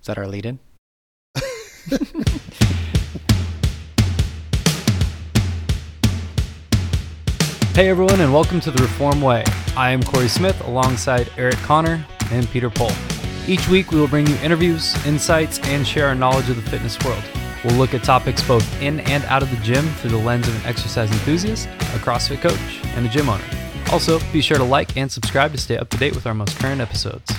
Is that our lead in? Hey everyone, and welcome to the Reform Way. I am Corey Smith alongside Eric Connor and Peter Pohl. Each week we will bring you interviews, insights, and share our knowledge of the fitness world. We'll look at topics both in and out of the gym through the lens of an exercise enthusiast, a CrossFit coach, and a gym owner. Also, be sure to like and subscribe to stay up to date with our most current episodes.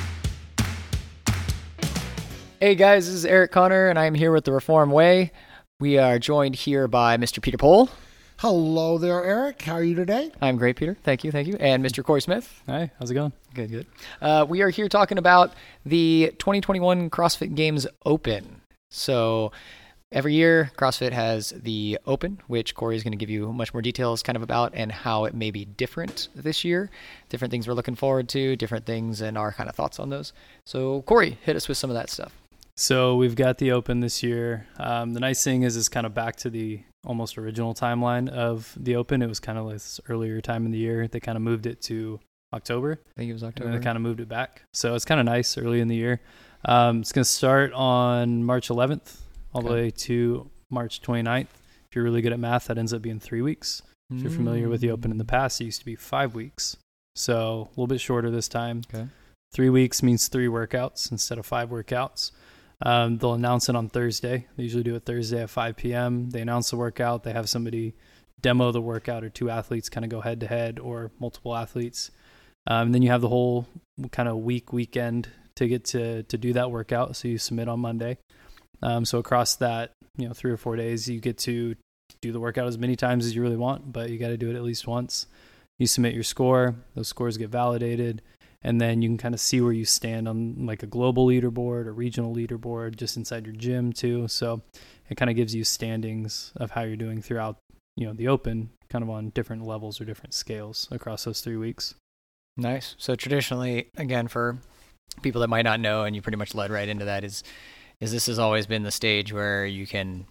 Hey guys, this is Eric Connor, and I'm here with the Reform Way. We are joined here by Mr. Peter Pohl. Hello there, Eric. How are you today? I'm great, Peter. Thank you, thank you. And Mr. Corey Smith. Hi, how's it going? Good, good. Uh, we are here talking about the 2021 CrossFit Games Open. So every year, CrossFit has the Open, which Corey is going to give you much more details kind of about and how it may be different this year. Different things we're looking forward to, different things, and our kind of thoughts on those. So Corey, hit us with some of that stuff. So we've got the Open this year. Um, the nice thing is, it's kind of back to the almost original timeline of the Open. It was kind of this earlier time in the year. They kind of moved it to October, I think it was October. then they kind of moved it back. So it's kind of nice early in the year. Um, it's going to start on March 11th all the way to March 29th. If you're really good at math, that ends up being three weeks. If you're familiar with the Open in the past, it used to be five weeks. So a little bit shorter this time. Okay. Three weeks means three workouts instead of five workouts. Um, they'll announce it on Thursday. They usually do it Thursday at 5 p.m. They announce the workout. They have somebody demo the workout, or two athletes kind of go head to head, or multiple athletes. Um, and then you have the whole kind of week weekend to get to to do that workout. So you submit on Monday. Um, so across that, you know, three or four days, you get to do the workout as many times as you really want, but you got to do it at least once. You submit your score; those scores get validated, and then you can kind of see where you stand on like a global leaderboard or regional leaderboard, just inside your gym too. So it kind of gives you standings of how you're doing throughout, you know, the open, kind of on different levels or different scales across those three weeks. Nice. So traditionally, again, for people that might not know, and you pretty much led right into that, is is this has always been the stage where you can.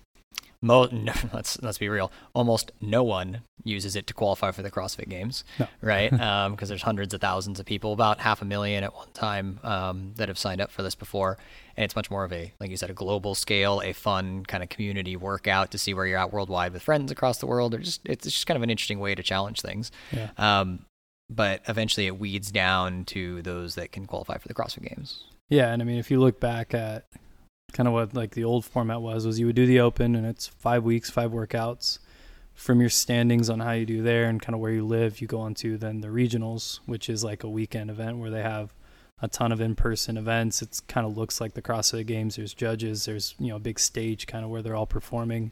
Mo- no, let's let's be real. Almost no one uses it to qualify for the CrossFit Games, No. right? Because there's hundreds of thousands of people, about half a million at one time, um, that have signed up for this before, and it's much more of a, like you said, a global scale, a fun kind of community workout to see where you're at worldwide with friends across the world, or just it's just kind of an interesting way to challenge things. Yeah. Um, but eventually it weeds down to those that can qualify for the CrossFit Games. Yeah, and I mean, if you look back at kind of what like the old format was, was you would do the open, and it's five weeks, five workouts. From your standings on how you do there and kind of where you live, you go on to then the regionals, which is like a weekend event where they have a ton of in-person events. It kind of looks like the CrossFit Games. There's judges. There's you know a big stage kind of where they're all performing,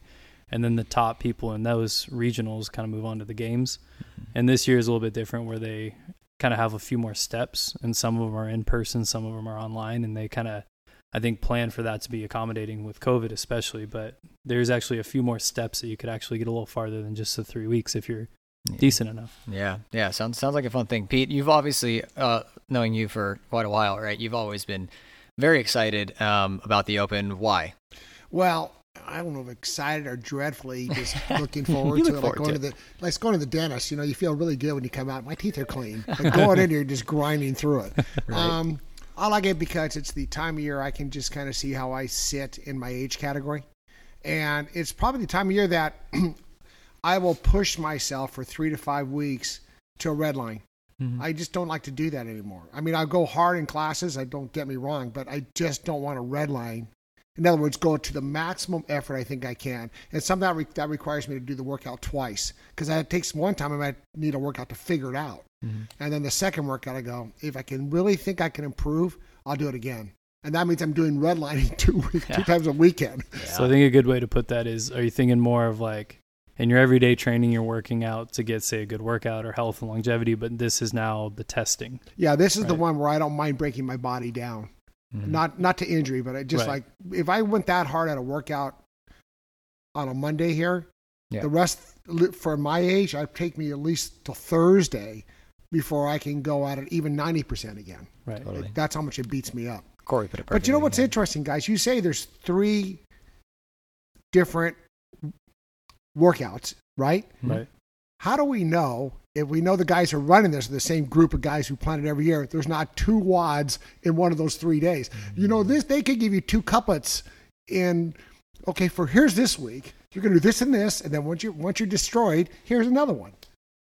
and then the top people in those regionals kind of move on to the games. Mm-hmm. And this year is a little bit different where they kind of have a few more steps, and some of them are in person, some of them are online, and they kind of, I think, plan for that to be accommodating with COVID, especially. But there's actually a few more steps that you could actually get a little farther than just the three weeks if you're decent enough. Yeah, yeah. Sounds sounds like a fun thing, Pete. You've obviously, uh, knowing you for quite a while, right? You've always been very excited um, about the Open. Why? Well, I don't know if excited or dreadfully just looking forward You to look it. forward like going to to, the like going to the dentist. You know, you feel really good when you come out. My teeth are clean. But going in here, just grinding through it. Um, I like it because it's the time of year I can just kind of see how I sit in my age category, and it's probably the time of year that I will push myself for three to five weeks to a red line. Mm-hmm. I just don't like to do that anymore. I mean, I go hard in classes. I don't get me wrong, but I just don't want a red line. In other words, go to the maximum effort I think I can. And some of that, re- that requires me to do the workout twice because it takes one time I might need a workout to figure it out. Mm-hmm. And then the second workout, I go, if I can really think I can improve, I'll do it again. And that means I'm doing redlining two, week, two times a weekend. So I think a good way to put that is are you thinking more of like in your everyday training, you're working out to get, say, a good workout or health and longevity, but this is now the testing. Yeah, this is the one where I don't mind breaking my body down. Mm-hmm. Not not to injury, but I just Right. like if I went that hard at a workout on a Monday here, Yeah. the rest for my age, I'd take me at least till Thursday before I can go at it even ninety percent again. Right. Totally. That's how much it beats me up. Corey put it. But you know what's yeah. interesting, guys? You say there's three different workouts, right? Right. How do we know if we know the guys who are running this are the same group of guys who plan it every year, there's not two WODs in one of those three days. You know, this they could give you two couplets in okay, for here's this week. You're gonna do this and this, and then once you once you're destroyed, here's another one.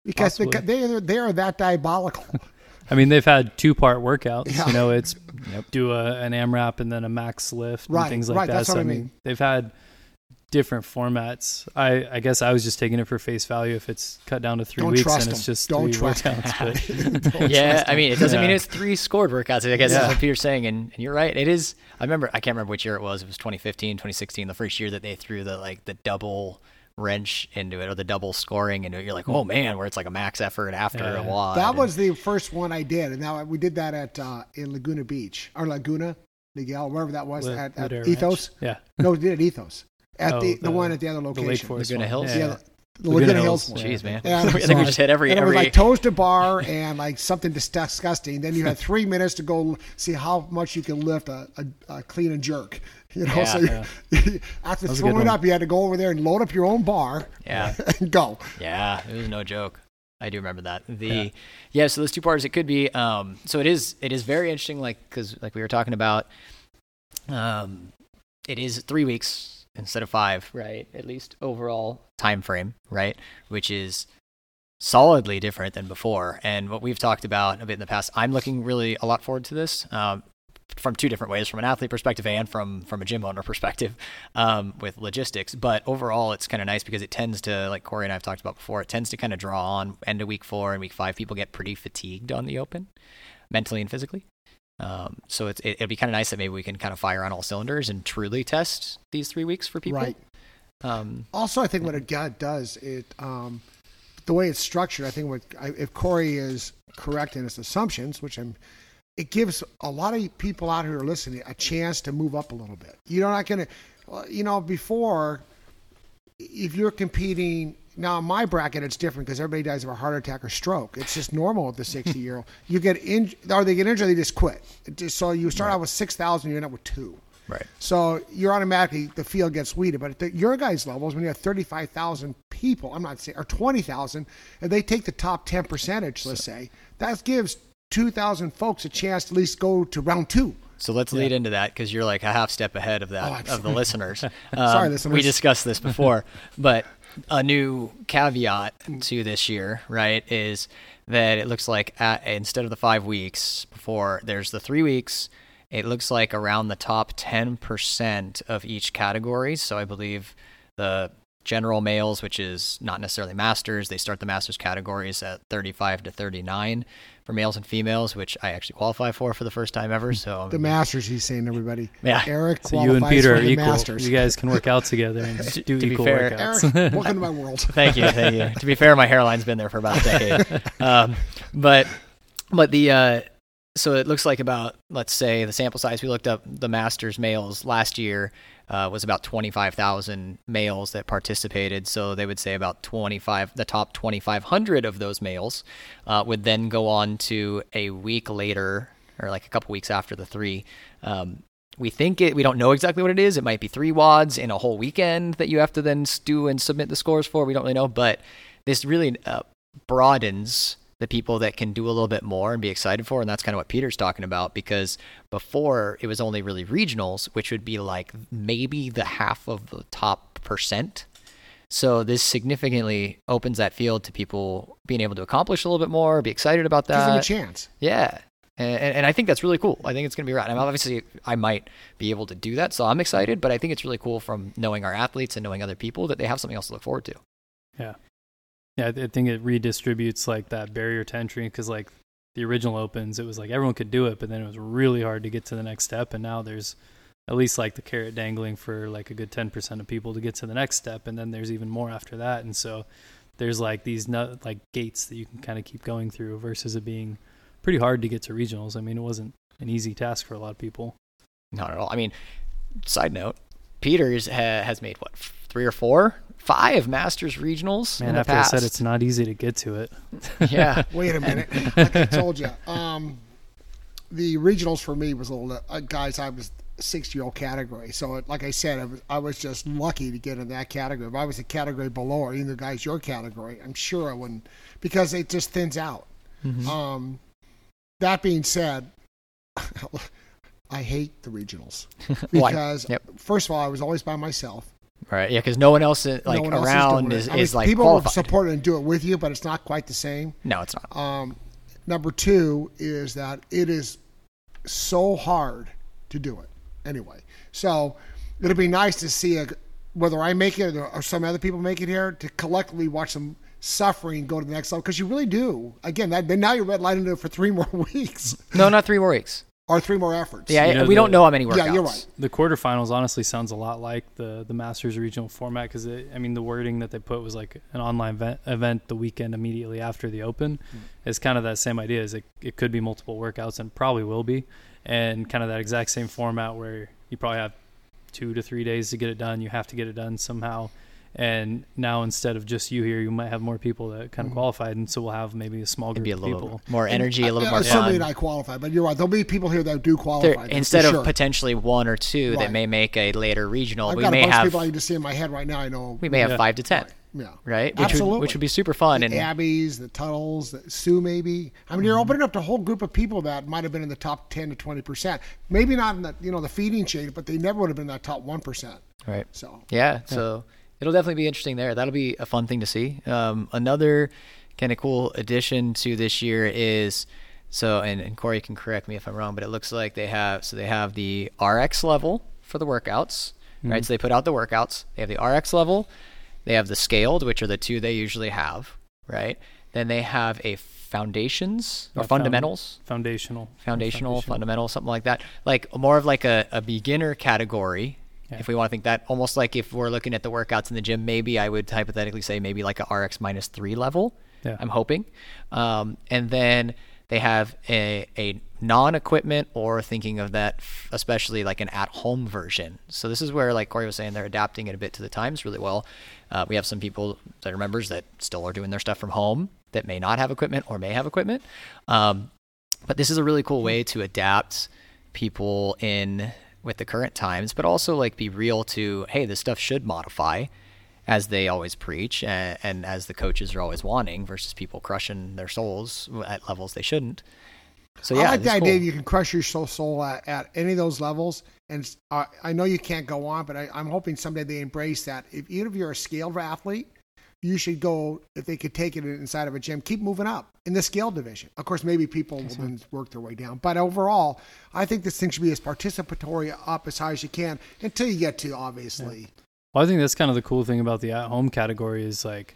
Because they, Possibly. they are they are that diabolical. I mean, they've had two part workouts. Yeah. You know, it's do a, an AMRAP and then a max lift and things like right, that. that's so what I I mean, mean. they've had different formats. I, I guess I was just taking it for face value. If it's cut down to 3 Don't weeks and it's just Don't three trust workouts, but Don't yeah, trust I mean, it doesn't mean it's three scored workouts. I guess Yeah. that's what Peter's saying, and, and you're right. It is. I remember. I can't remember which year it was. It was 2015, 2016, the first year that they threw the like the double wrench into it or the double scoring into it. You're like, oh man, where it's like a max effort after Yeah. a WOD. That and- was the first one I did, and now we did that at uh, in Laguna Beach or Laguna, Niguel, wherever that was Lit- at, at Ethos. Ranch. Yeah. No, we did at Ethos at Oh, the, the the- one at the other The location. Lake Forest Laguna one. Hills? Yeah, Yeah. the Laguna, Laguna Hills. Hills. Jeez, man. Yeah, I think we just hit every and it was every. like toasted bar and like something disgusting. Then you had three minutes to go see how much you can lift a, a, a clean and jerk. You know, Yeah. so you, after was a good throwing one. up, you had to go over there and load up your own bar yeah, and go. yeah, it was no joke. I do remember that. The yeah, Yeah. so those two parts it could be. Um, so it is it is very interesting. Like because like we were talking about, um, it is three weeks instead of five, right? At least overall time frame, right? Which is solidly different than before. And what we've talked about a bit in the past, I'm looking really a lot forward to this. Um, from two different ways, from an athlete perspective and from from a gym owner perspective, um, with logistics. But overall, it's kind of nice because it tends to, like Corey and I have talked about before, it tends to kind of draw on end of week four and week five. People get pretty fatigued on the open, mentally and physically. Um, so it's, it, it'd be kind of nice that maybe we can kind of fire on all cylinders and truly test these three weeks for people. Right. Um, Also, I think what it does it um, the way it's structured. I think what I, if Corey is correct in his assumptions, which I'm, it gives a lot of people out here listening a chance to move up a little bit. You're not going to, you know, before if you're competing. Now, in my bracket, it's different because everybody dies of a heart attack or stroke. It's just normal with the 60 year old. You get in, or they get injured, they just quit. It just, so you start out with 6,000, you end up with two. right. So you're automatically the field gets weeded. But at the, your guys' levels, when you have 35,000 people, I'm not saying, or 20,000, and they take the top 10 percentage, let's say, that gives 2,000 folks a chance to at least go to round two. So let's lead into that because you're like a half step ahead of that Oh, of the listeners. Um, Sorry, listeners. We discussed this before, but a new caveat to this year, right, is that it looks like at, instead of the five weeks before, there's the three weeks. It looks like around the top 10% of each category. So I believe the general males, which is not necessarily masters, they start the masters categories at 35 to 39 for males and females, which I actually qualify for for the first time ever. So The Masters, he's saying, everybody. Yeah. Eric So you and Peter are equal. Masters. You guys can work out together and do to be equal fair, workouts. Eric, welcome to my world. Thank you, thank you. to be fair, my hairline's been there for about a decade. Um, but but the uh, so it looks like about let's say the sample size we looked up the Masters males last year uh, was about twenty five thousand males that participated. So they would say about twenty five the top twenty five hundred of those males uh, would then go on to a week later or like a couple weeks after the three. Um, we think it we don't know exactly what it is it might be three WODs in a whole weekend that you have to then do and submit the scores for we don't really know but this really uh, broadens the people that can do a little bit more and be excited for and that's kind of what peter's talking about because before it was only really regionals which would be like maybe the half of the top percent so this significantly opens that field to people being able to accomplish a little bit more be excited about that. Gives them a chance. yeah. And, and and I think that's really cool. I think it's going to be right. I mean, obviously, I might be able to do that, so I'm excited. But I think it's really cool from knowing our athletes and knowing other people that they have something else to look forward to. Yeah, I I think it redistributes like that barrier to entry because like the original opens, it was like everyone could do it, but then it was really hard to get to the next step. And now there's at least like the carrot dangling for like a good ten percent of people to get to the next step, and then there's even more after that. And so there's like these nu- like gates that you can kind of keep going through versus it being pretty hard to get to regionals. I mean, it wasn't an easy task for a lot of people. Not at all. I mean, side note, Peters ha- has made what three or four, five Masters regionals Man, in the after past. I said it's not easy to get to it. yeah, Wait a minute. like I told you, um, the regionals for me was a little. Uh, guys, I was 60 year old category. So, it, like I said, I was, I was just lucky to get in that category. If I was a category below or either guys your category, I'm sure I wouldn't because it just thins out. Mhm. Um, that being said, I hate the regionals because Yep. first of all, I was always by myself. Right. Yeah, because no one else uh, No like one else around is, I mean, is like people will support it and do it with you, but it's not quite the same. no, it's not. Um, number two is that it is so hard to do it anyway. So it'll be nice to see a, whether I make it or, or some other people make it here to collectively watch them suffering go to the next level because you really do. Again, that, now you're redlining it for three more weeks No, not three more weeks. Or three more efforts. Yeah, You know, we the- don't know how many workouts. Yeah, you're right. The quarterfinals honestly sounds a lot like the the Masters regional format because I mean the wording that they put was like an online event, event the weekend immediately after the Open. Hmm. It's kind of that same idea. Is it, it could be multiple workouts and probably will be, and kind of that exact same format where you probably have two to three days to get it done. You have to get it done somehow. And now instead of just you here, you might have more people that kind of qualified, and so we'll have maybe a small group Maybe a of people. more energy, a little Uh, more assuming fun. I qualify, but you're right. There'll be people here that do qualify. that's for instead of sure. potentially one or two that may make a later regional, I've we got a may bunch of have people I can just see in my head right now. I know. we may have Yeah. five to ten, yeah. right? Which Absolutely. would which would be super fun. And the Abbeys, the Tuttles, the Sue, maybe. I mean, you're Mm-hmm. opening up to a whole group of people that might have been in the top ten to twenty percent. Maybe not in the you know the feeding chain, but they never would have been in that top one percent. right. So Yeah, so it'll definitely be interesting there. That'll be a fun thing to see. Um, another kind of cool addition to this year is so, and, and Corey can correct me if I'm wrong, but it looks like they have so they have the RX level for the workouts, right? So they put out the workouts. They have the RX level, they have the scaled, which are the two they usually have, right? Then they have a foundations or Yeah, found- fundamentals Foundational, foundational, fundamental, something like that. Like more of like a, a beginner category. Yeah. If we want to think that, almost like if we're looking at the workouts in the gym, maybe I would hypothetically say maybe like a RX minus three level. Yeah. I'm hoping. Um, and then they have a, a non equipment or thinking of that, f- especially like an at home version. So this is where, like Corey was saying, they're adapting it a bit to the times really well. Uh, we have some people that are members that still are doing their stuff from home that may not have equipment or may have equipment. Um, but this is a really cool way to adapt people in with the current times, but also like be real to, hey, this stuff should modify as they always preach and, and as the coaches are always wanting versus people crushing their souls at levels they shouldn't. So yeah, I like the idea cool. you can crush your soul, soul at, at any of those levels. And uh, I know you can't go on, but I, I'm hoping someday they embrace that. If even if you're a scaled athlete, you should go if they could take it inside of a gym. Keep moving up in the scale division. Of course, maybe people will then work their way down. But overall, I think this thing should be as participatory up as high as you can until you get to obviously. Well, I think that's kind of the cool thing about the at home category is like,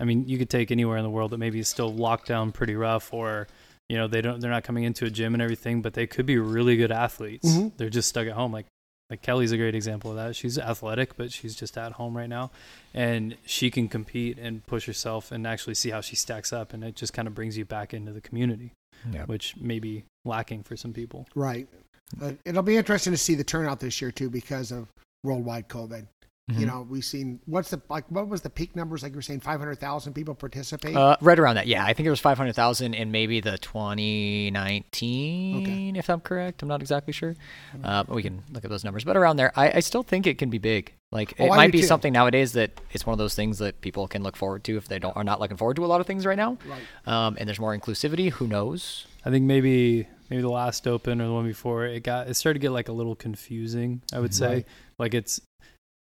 I mean, you could take anywhere in the world that maybe is still locked down pretty rough, or you know, they don't, they're not coming into a gym and everything, but they could be really good athletes. Mhm. They're just stuck at home. Like, like Kelly's a great example of that. She's athletic, but she's just at home right now, and she can compete and push herself and actually see how she stacks up, and it just kind of brings you back into the community, Yeah. which may be lacking for some people. Right. But it'll be interesting to see the turnout this year too because of worldwide COVID. Mm-hmm. You know, we've seen what's the like what was the peak numbers like you were saying 500,000 people participate. Uh, right around that, yeah. I think it was five hundred thousand in maybe the twenty nineteen, if I'm correct. I'm not exactly sure. Uh, but we can look at those numbers, but around there, I, I still think it can be big. Like Oh, it I might be too. something nowadays that it's one of those things that people can look forward to if they don't are not looking forward to a lot of things right now. right. Um, and there's more inclusivity. Who knows? I think maybe maybe the last open or the one before it got it started to get like a little confusing. I would say like it's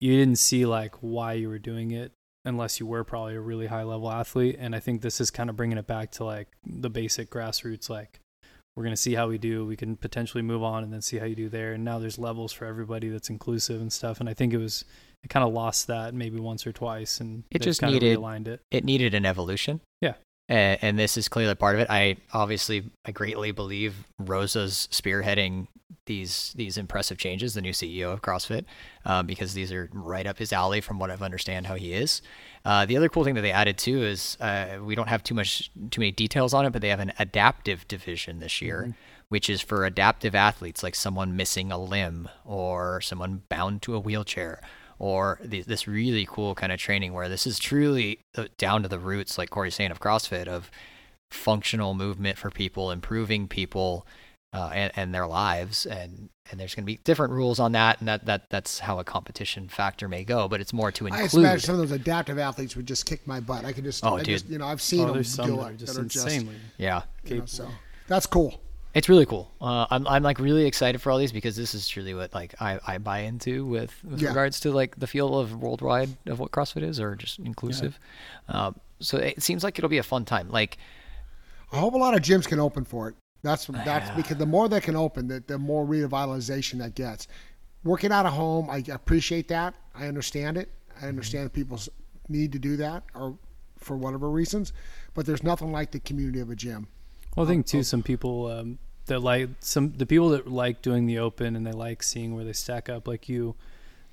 you didn't see like why you were doing it unless you were probably a really high level athlete. And I think this is kind of bringing it back to like the basic grassroots. Like we're gonna see how we do. We can potentially move on and then see how you do there. And now there's levels for everybody that's inclusive and stuff. And I think it was it kind of lost that maybe once or twice and It just needed- realigned it. It needed an evolution. Yeah. And, and this is clearly part of it. I obviously I greatly believe Roza's spearheading these these impressive changes, the new CEO of CrossFit, um, because these are right up his alley from what I've understand how he is. Uh, the other cool thing that they added too is uh, we don't have too much too many details on it, but they have an adaptive division this year, which is for adaptive athletes like someone missing a limb or someone bound to a wheelchair or the, this really cool kind of training where this is truly uh, down to the roots, like Corey's saying, of CrossFit, of functional movement for people, improving people, uh, and, and their lives, and and there's going to be different rules on that, and that, that that's how a competition factor may go. But it's more to include. I imagine some of those adaptive athletes would just kick my butt. I could just, Oh, I dude. just you know, I've seen Oh, them there's some do that are it just that are just, insanely. yeah, you know, so that's cool. It's really cool. Uh, I'm I'm like really excited for all these because this is truly what like I, I buy into with with Yeah. regards to like the feel of worldwide of what CrossFit is or just inclusive. Um, so it seems like it'll be a fun time. Like I hope a lot of gyms can open for it. That's that's because the more they can open, the, the more revitalization that gets. Working out at home, I appreciate that. I understand it. I understand people's need to do that, or for whatever reasons. But there's nothing like the community of a gym. Well, I think too, some people um, that like some the people that like doing the open and they like seeing where they stack up, like you,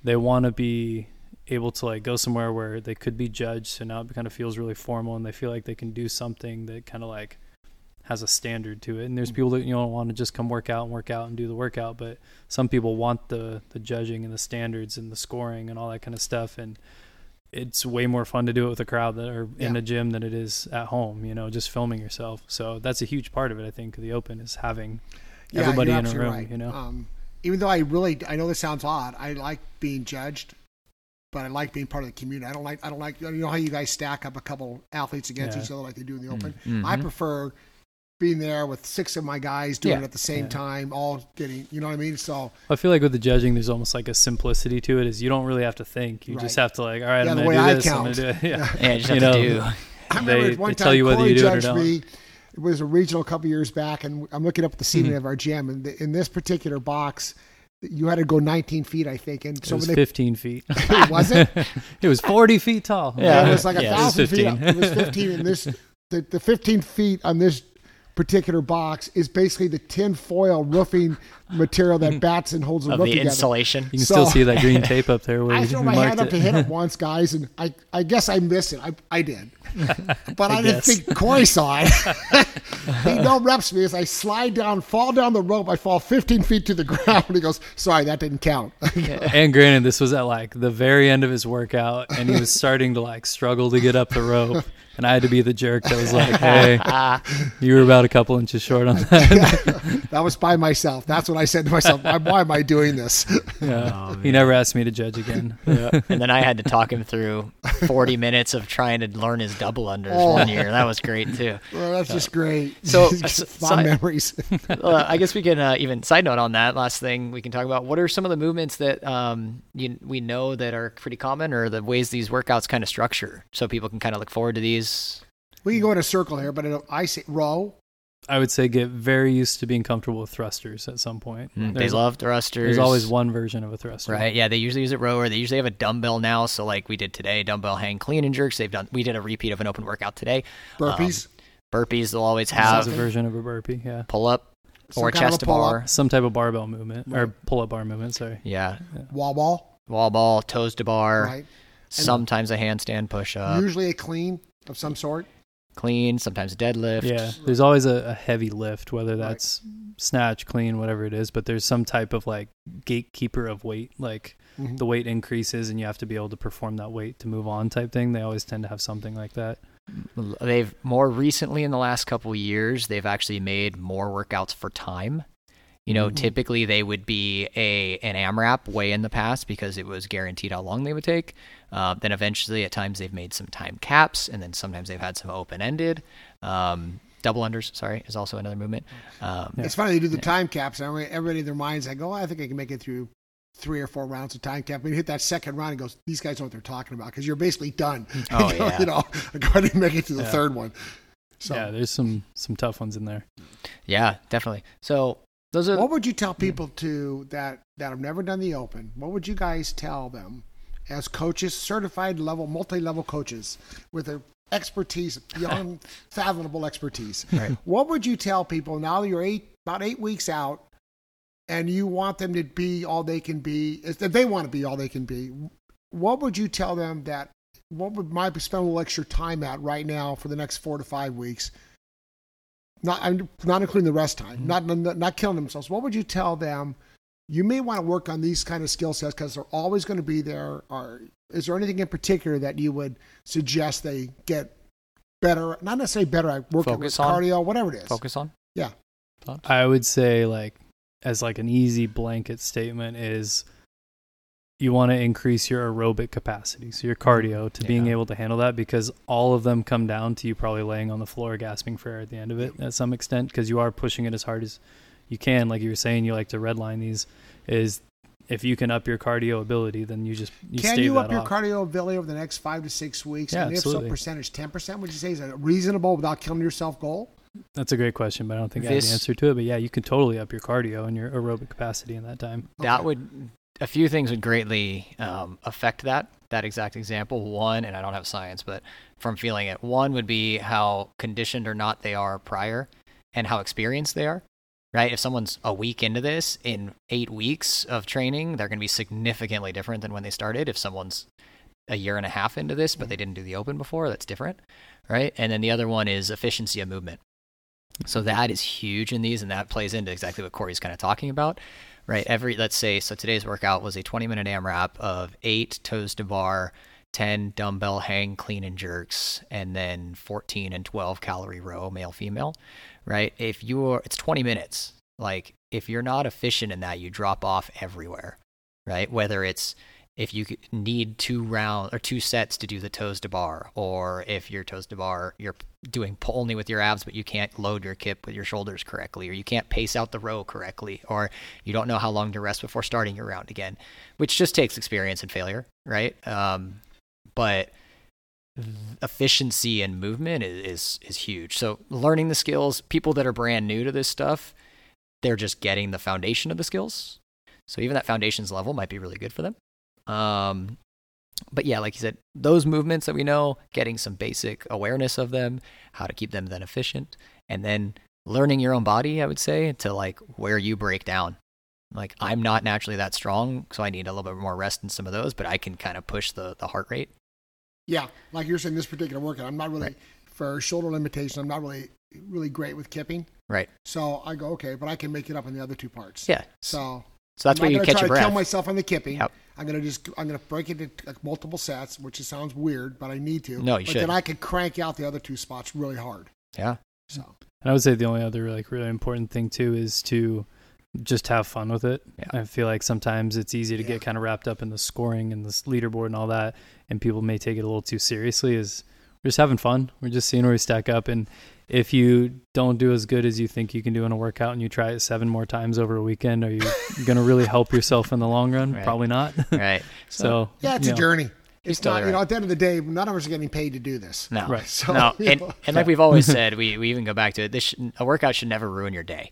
they want to be able to like go somewhere where they could be judged. So now it kind of feels really formal, and they feel like they can do something that kind of like has a standard to it. And there's mm-hmm. people that you know want to just come work out and work out and do the workout, but some people want the the judging and the standards and the scoring and all that kind of stuff. And it's way more fun to do it with a crowd that are in Yeah. a gym than it is at home. You know, just filming yourself. So that's a huge part of it. I think the open is having Yeah, everybody you're in a room. right. You know, Um, even though I really, I know this sounds odd. I like being judged, but I like being part of the community. I don't like, I don't like, you know how you guys stack up a couple athletes against Yeah. each other like they do in the open. mhm. I prefer being there with six of my guys doing Yeah. it at the same Yeah. time, all getting, you know what I mean? So I feel like with the judging, there's almost like a simplicity to it. Is you don't really have to think. You just have to like, all right, Yeah, I'm the gonna way do I this. I'm count. gonna do it. Yeah. yeah, you just You have know, to do. I remember They- one they time tell you whether Corey you do it or judged don't. me. It was a regional a couple years back, and I'm looking up at the ceiling Mm-hmm. of our gym, and the, in this particular box, you had to go 19 feet, I think, and It so was they 15 feet. was it? it was 40 feet tall. Yeah. it was like a Yeah, thousand feet. Up. It was 15, and this the, the 15 feet on this particular box is basically the tin foil roofing material that Batson holds the Of roof the together. insulation. You can still see that green tape up there where I we threw my hand marked up to hit it once, guys, and I, I guess I missed it. I, I did. But I, didn't think Corey saw it. he no reps me as I slide down, fall down the rope. I fall 15 feet to the ground. He goes, sorry, that didn't count. And granted, this was at like the very end of his workout, and he was starting to like struggle to get up the rope. And I had to be the jerk that was like, "Hey, you were about a couple inches short on that." that was by myself. That's what I said to myself. Why, why am I doing this? Yeah. he never asked me to judge again. and then I had to talk him through 40 minutes of trying to learn his double unders Oh. one year. That was great too. Well, that's just great. So- Just so- fond so- memories. well, I guess we can uh, even side note on that. Last thing we can talk about: what are some of the movements that um, you, we know that are pretty common, or the ways these workouts kind of structure, so people can kind of look forward to these. We can go in a circle here, but it- I say row. I would say get very used to being comfortable with thrusters at some point. Hmm. They There's, love thrusters. there's always one version of a thruster. Right, yeah, they usually use it rower. They usually have a dumbbell now. So, like we did today, dumbbell hang clean and jerks. They've done. We did a repeat of an open workout today. Um, burpees. Burpees they'll always This is have. a version of a burpee. Yeah. Pull up Some or kind of chest a to pull-up. bar. Some type of barbell movement or pull up bar movement. Sorry. Yeah, wall ball. wall ball, toes to bar. Right. Sometimes a handstand push up. Usually a clean of some sort. clean, sometimes deadlift. Yeah, there's always a, a heavy lift, whether that's snatch, clean, whatever it is. But there's some type of like gatekeeper of weight, like Mhm. the weight increases and you have to be able to perform that weight to move on type thing. They always tend to have something like that. They've more recently in the last couple years, they've actually made more workouts for time. You know, Mhm. typically they would be a an AMRAP way in the past because it was guaranteed how long they would take. Uh, then eventually, at times they've made some time caps, and then sometimes they've had some open ended. Um, double unders, sorry, is also another movement. Um, It's funny they do the time caps. and everybody, everybody in their minds, I go, oh, I think I can make it through three or four rounds of time cap. When you hit that second round, it goes, these guys know what they're talking about because you're basically done. Oh, you know, yeah. you know, I go ahead and make it to the Yeah. third one. So, yeah, there's some some tough ones in there. yeah, definitely. So what would you tell people to that that have never done the open? What would you guys tell them as coaches, certified level, multi-level coaches with their expertise beyond fathomable expertise? Right. What would you tell people now that you're eight about eight weeks out, and you want them to be all they can be? If they want to be all they can be, what would you tell them that? What would might spend a little extra time at right now for the next four to five weeks? Not I'm not including the rest time, mm-hmm. not, not not killing themselves. What would you tell them? You may want to work on these kind of skill sets because they're always going to be there. Or is there anything in particular that you would suggest they get better? Not necessarily better at working with Focus on? cardio, whatever it is. focus on. Yeah. I would say like as like an easy blanket statement is you want to increase your aerobic capacity, so your cardio to mm-hmm. being able to handle that because all of them come down to you probably laying on the floor gasping for air at the end of it at some extent because you are pushing it as hard as you can. Like you were saying, you like to redline these. Is if you can up your cardio ability, then you just you Can you up your off. cardio ability over the next five to six weeks? Yeah, and if absolutely. so, percentage, 10%, would you say is a reasonable without killing yourself goal? That's a great question, but I don't think I have the answer to it. But yeah, you can totally up your cardio and your aerobic capacity in that time. That Okay. would a few things would greatly um, affect that that exact example. One, and I don't have science, but from feeling it, one would be how conditioned or not they are prior, and how experienced they are. Right? If someone's a week into this, in eight weeks of training, they're going to be significantly different than when they started. If someone's a year and a half into this, but they didn't do the open before, that's different, right? And then the other one is efficiency of movement. So that is huge in these, and that plays into exactly what Corey's kind of talking about, right? Every let's say so today's workout was a 20 minute AMRAP of eight toes to bar, 10 dumbbell hang clean and jerks, and then 14 and 12 calorie row male female, right? If you're it's 20 minutes, like if you're not efficient in that, you drop off everywhere, right? Whether it's if you need two round or two sets to do the toes to bar, or if your toes to bar you're doing only with your abs, but you can't load your kip with your shoulders correctly, or you can't pace out the row correctly, or you don't know how long to rest before starting your round again, which just takes experience and failure, right? Um, but efficiency and movement is, is is huge. So learning the skills, people that are brand new to this stuff, they're just getting the foundation of the skills. So even that foundations level might be really good for them. Um, but yeah, like you said, those movements that we know, getting some basic awareness of them, how to keep them then efficient, and then learning your own body, I would say, to like where you break down. Like I'm not naturally that strong, so I need a little bit more rest in some of those, but I can kind of push the the heart rate. Yeah, like you're saying, this particular workout, I'm not really Right. for shoulder limitation. I'm not really really great with kipping, Right. so I go okay, but I can make it up in the other two parts. Yeah. So So that's I'm where you catch try your to kill myself on the kipping. Yep. I'm gonna just I'm gonna break it into like, multiple sets, which it sounds weird, but I need to. No, you but should. then I could crank out the other two spots really hard. Yeah. So And I would say the only other like really important thing too is to just have fun with it. Yeah. I feel like sometimes it's easy to Yeah. get kind of wrapped up in the scoring and this leaderboard and all that, and people may take it a little too seriously. Is we're just having fun. We're just seeing where we stack up, and if you don't do as good as you think you can do in a workout, and you try it seven more times over a weekend, are you going to really help yourself in the long run? Right. Probably not. Right. so yeah, it's a know, journey. It's totally not, you know, at the end of the day, none of us are getting paid to do this. No. Right. So, no, you and, and like we've always said, we, we even go back to it. This should, a workout should never ruin your day.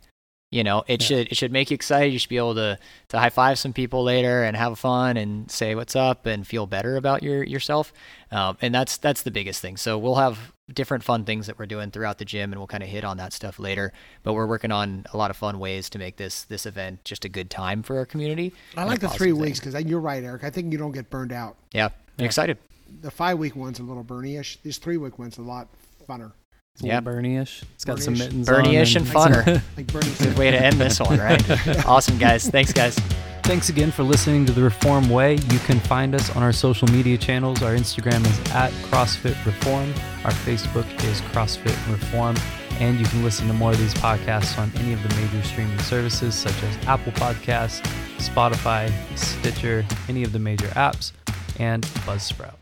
You know, it Yeah. should it should make you excited. You should be able to to high five some people later and have fun and say what's up and feel better about your yourself. Um, and that's that's the biggest thing. So we'll have different fun things that we're doing throughout the gym, and we'll kind of hit on that stuff later. But we're working on a lot of fun ways to make this this event just a good time for our community. I like the positive three thing. weeks because you're right, Eric. I think you don't get burned out. Yeah, Yeah. excited. The five week one's a little Bernie-ish. This three week one's a lot funner. It's a Yeah. little Bernie-ish. It's got some Bernie-ish. mittens Bernie-ish on and funner. Like Bernie Good way to end this one, right? awesome, guys. Thanks, guys. Thanks again for listening to The Reform Way. You can find us on our social media channels. Our Instagram is at CrossFit Reform. Our Facebook is CrossFit Reform. And you can listen to more of these podcasts on any of the major streaming services such as Apple Podcasts, Spotify, Stitcher, any of the major apps, and Buzzsprout.